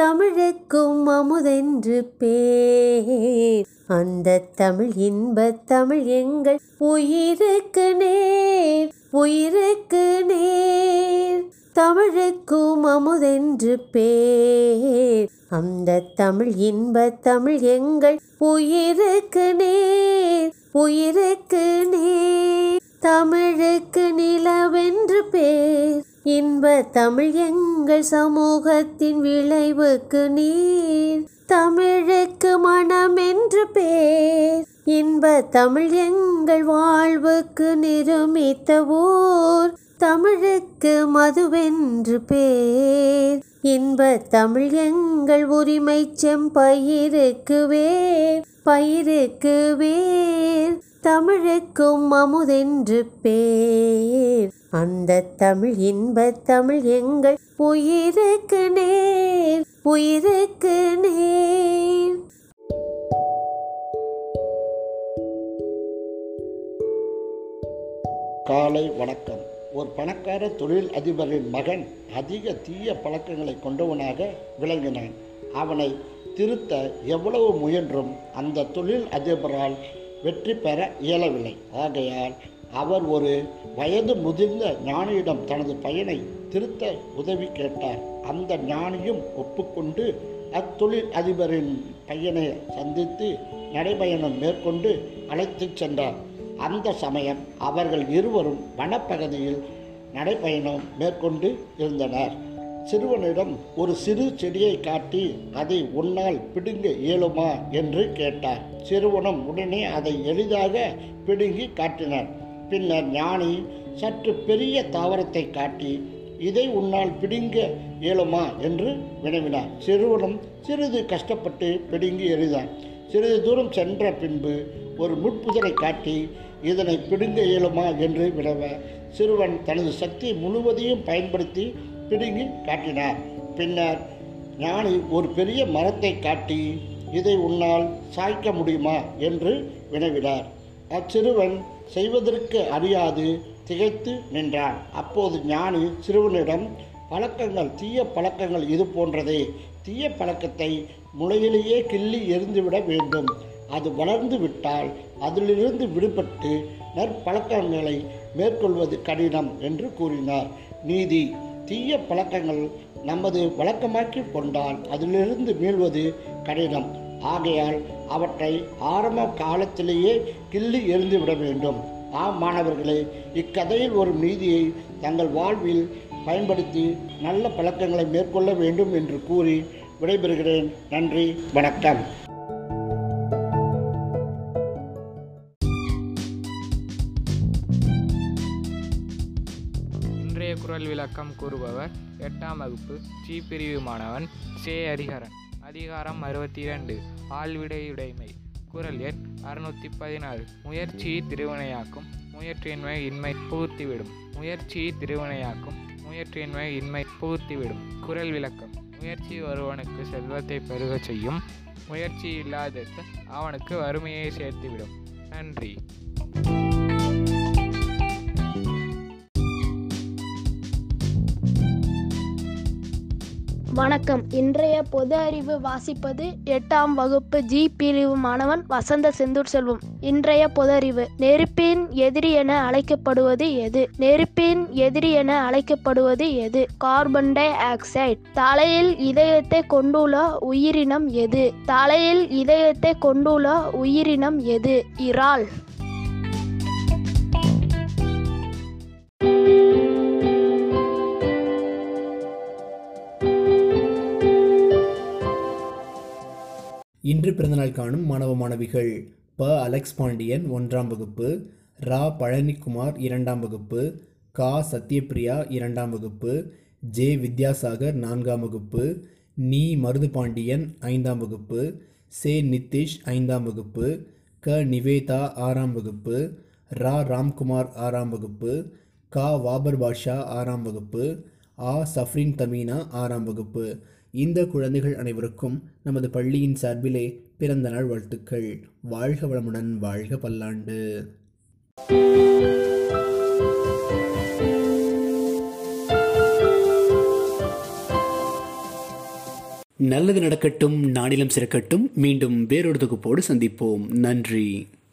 தமிழுக்கும் அமுதென்று பேர். அந்த தமிழ் இன்ப தமிழ் எங்கள் உயிருக்கு நேர் உயிருக்கு நேர். தமிழுக்கும் அமுதென்று பேர். அந்த தமிழ் இன்ப தமிழ் எங்கள் உயிருக்கு நேர் உயிருக்கு நேர். தமிழுக்கு நிலவென்று பேர். இன்ப தமிழ் எங்கள் சமூகத்தின் விளைவுக்கு நீர். தமிழுக்கு மனம் என்று பேர். இன்ப தமிழ் எங்கள் வாழ்வுக்கு நிருமித்த ஊர். தமிழுக்கு மதுவென்று பேர். இன்ப தமிழ் எங்கள் உரிமை செம்பயிருக்கு வேர். பயிருக்கு வேர். தமிழுக்கும் அமுதென்று பேர். அந்த தமிழ் இன்ப தமிழ் எங்கள் உயிருக்கு நேர் உயிருக்கு நேர். காலை வணக்கம். ஒரு பணக்கார தொழில் அதிபரின் மகன் அதிக தீய பழக்கங்களை கொண்டவனாக விளங்கினான். அவனை திருத்த எவ்வளவு முயன்றும் அந்த தொழில் அதிபரால் வெற்றி பெற இயலவில்லை. ஆகையால் அவர் ஒரு வயது முதிர்ந்த ஞானியிடம் தனது பையனை திருத்த உதவி கேட்டார். அந்த ஞானியும் ஒப்புக்கொண்டு அத்தொழில் அதிபரின் பையனை சந்தித்து நடைபயணம் மேற்கொண்டு அழைத்துச் சென்றார். அந்த சமயம் அவர்கள் இருவரும் வனப்பகுதியில் நடைபயணம் மேற்கொண்டு இருந்தனர். சிறுவனிடம் ஒரு சிறு செடியை காட்டி அதை உன்னால் பிடுங்க இயலுமா? என்று கேட்டார். சிறுவனும் உடனே அதை எளிதாக பிடுங்கி காட்டினார். பின்னர் ஞானி சற்று பெரிய தாவரத்தை காட்டி இதை உன்னால் பிடுங்க இயலுமா? என்று வினவினார். சிறுவனும் சிறிது கஷ்டப்பட்டு பிடுங்கி எறிதான். சிறிது தூரம் சென்ற பின்பு ஒரு முட்புதரை காட்டி இதனை பிடுங்க இயலுமா? என்று வினவ சிறுவன் தனது சக்தி முழுவதையும் பயன்படுத்தி பிடுங்கி காட்டினார். பின்னர் ஞானி ஒரு பெரிய மரத்தை காட்டி இதை உன்னால் சாய்க்க முடியுமா? என்று வினவினார். அச்சிறுவன் செய்வதற்கு அறியாது திகைத்து நின்றான். அப்போது ஞானி சிறுவனிடம் பழக்கங்கள் தீய பழக்கங்கள் இது போன்றதே. தீய பழக்கத்தை முளையிலேயே கிள்ளி எரிந்துவிட வேண்டும். அது வளர்ந்து விட்டால் அதிலிருந்து விடுபட்டு நற்பழக்கங்களை மேற்கொள்வது கடினம் என்று கூறினார். நீதி தீய பழக்கங்கள் நமது வழக்கமாக்கி கொண்டால் அதிலிருந்து மீள்வது கடினம். ஆகையால் அவற்றை ஆரம்ப காலத்திலேயே கிள்ளி எறிந்துவிட வேண்டும். ஆம் மாணவர்களே இக்கதையில் ஒரு நீதியை தங்கள் வாழ்வில் பயன்படுத்தி நல்ல பழக்கங்களை மேற்கொள்ள வேண்டும் என்று கூறி விடைபெறுகிறேன். நன்றி வணக்கம். இன்றைய குரல் விளக்கம் கூறுபவர். எட்டாம் வகுப்பு. ஜி. பிரிவு மாணவன் சே ஹரிஹரன். அதிகாரம் அறுபத்தி இரண்டு ஆழ்விடையுடைமை. குரல் எண் அறுநூத்தி பதினாறு. முயற்சி திருவினையாக்கும். முயற்சியின்மை இன்மை புகுத்திவிடும் முயற்சி திருவினையாக்கும். முயற்சியின்மை இன்மை புகுத்திவிடும் குரல் விளக்கம். முயற்சி ஒருவனுக்கு செல்வத்தை பெருகச் செய்யும். முயற்சி இல்லாதது அவனுக்கு வறுமையை சேர்த்துவிடும். நன்றி. வணக்கம். இன்றைய பொது அறிவு வாசிப்பது எட்டாம் வகுப்பு ஜி பிரிவு மாணவன் வசந்த செந்தூர் செல்வம். இன்றைய பொது அறிவு நெருப்பின் எதிரி என அழைக்கப்படுவது எது? நெருப்பின் எதிரி என அழைக்கப்படுவது எது? Carbon dioxide. தலையில் இதயத்தை கொண்டுள்ள உயிரினம் எது? தலையில் இதயத்தை கொண்டுள்ள உயிரினம் எது? இறால். இன்று பிறந்தநாள் காணும் மாணவ மாணவிகள் ப. அலெக்ஸ் பாண்டியன் ஒன்றாம் வகுப்பு ரா. பழனிக்குமார் இரண்டாம் வகுப்பு கா. சத்யபிரியா இரண்டாம் வகுப்பு ஜே. வித்யாசாகர் நான்காம் வகுப்பு நீ. மருது பாண்டியன் ஐந்தாம் வகுப்பு சே. நிதிஷ் ஐந்தாம் வகுப்பு க. நிவேதா ஆறாம் வகுப்பு ரா. ராம்குமார் ஆறாம் வகுப்பு கா. வாபர் பாஷா ஆறாம் வகுப்பு ஆ. சஃப்ரின் தமீனா ஆறாம் வகுப்பு. இந்த குழந்தைகள் அனைவருக்கும் நமது பள்ளியின் சார்பிலே பிறந்த நாள் வாழ்த்துக்கள். வாழ்க வளமுடன் வாழ்க பல்லாண்டு. நல்லது நடக்கட்டும் நாடிலம் சிறக்கட்டும். மீண்டும் வேறொரு தொகுப்போடு சந்திப்போம். நன்றி.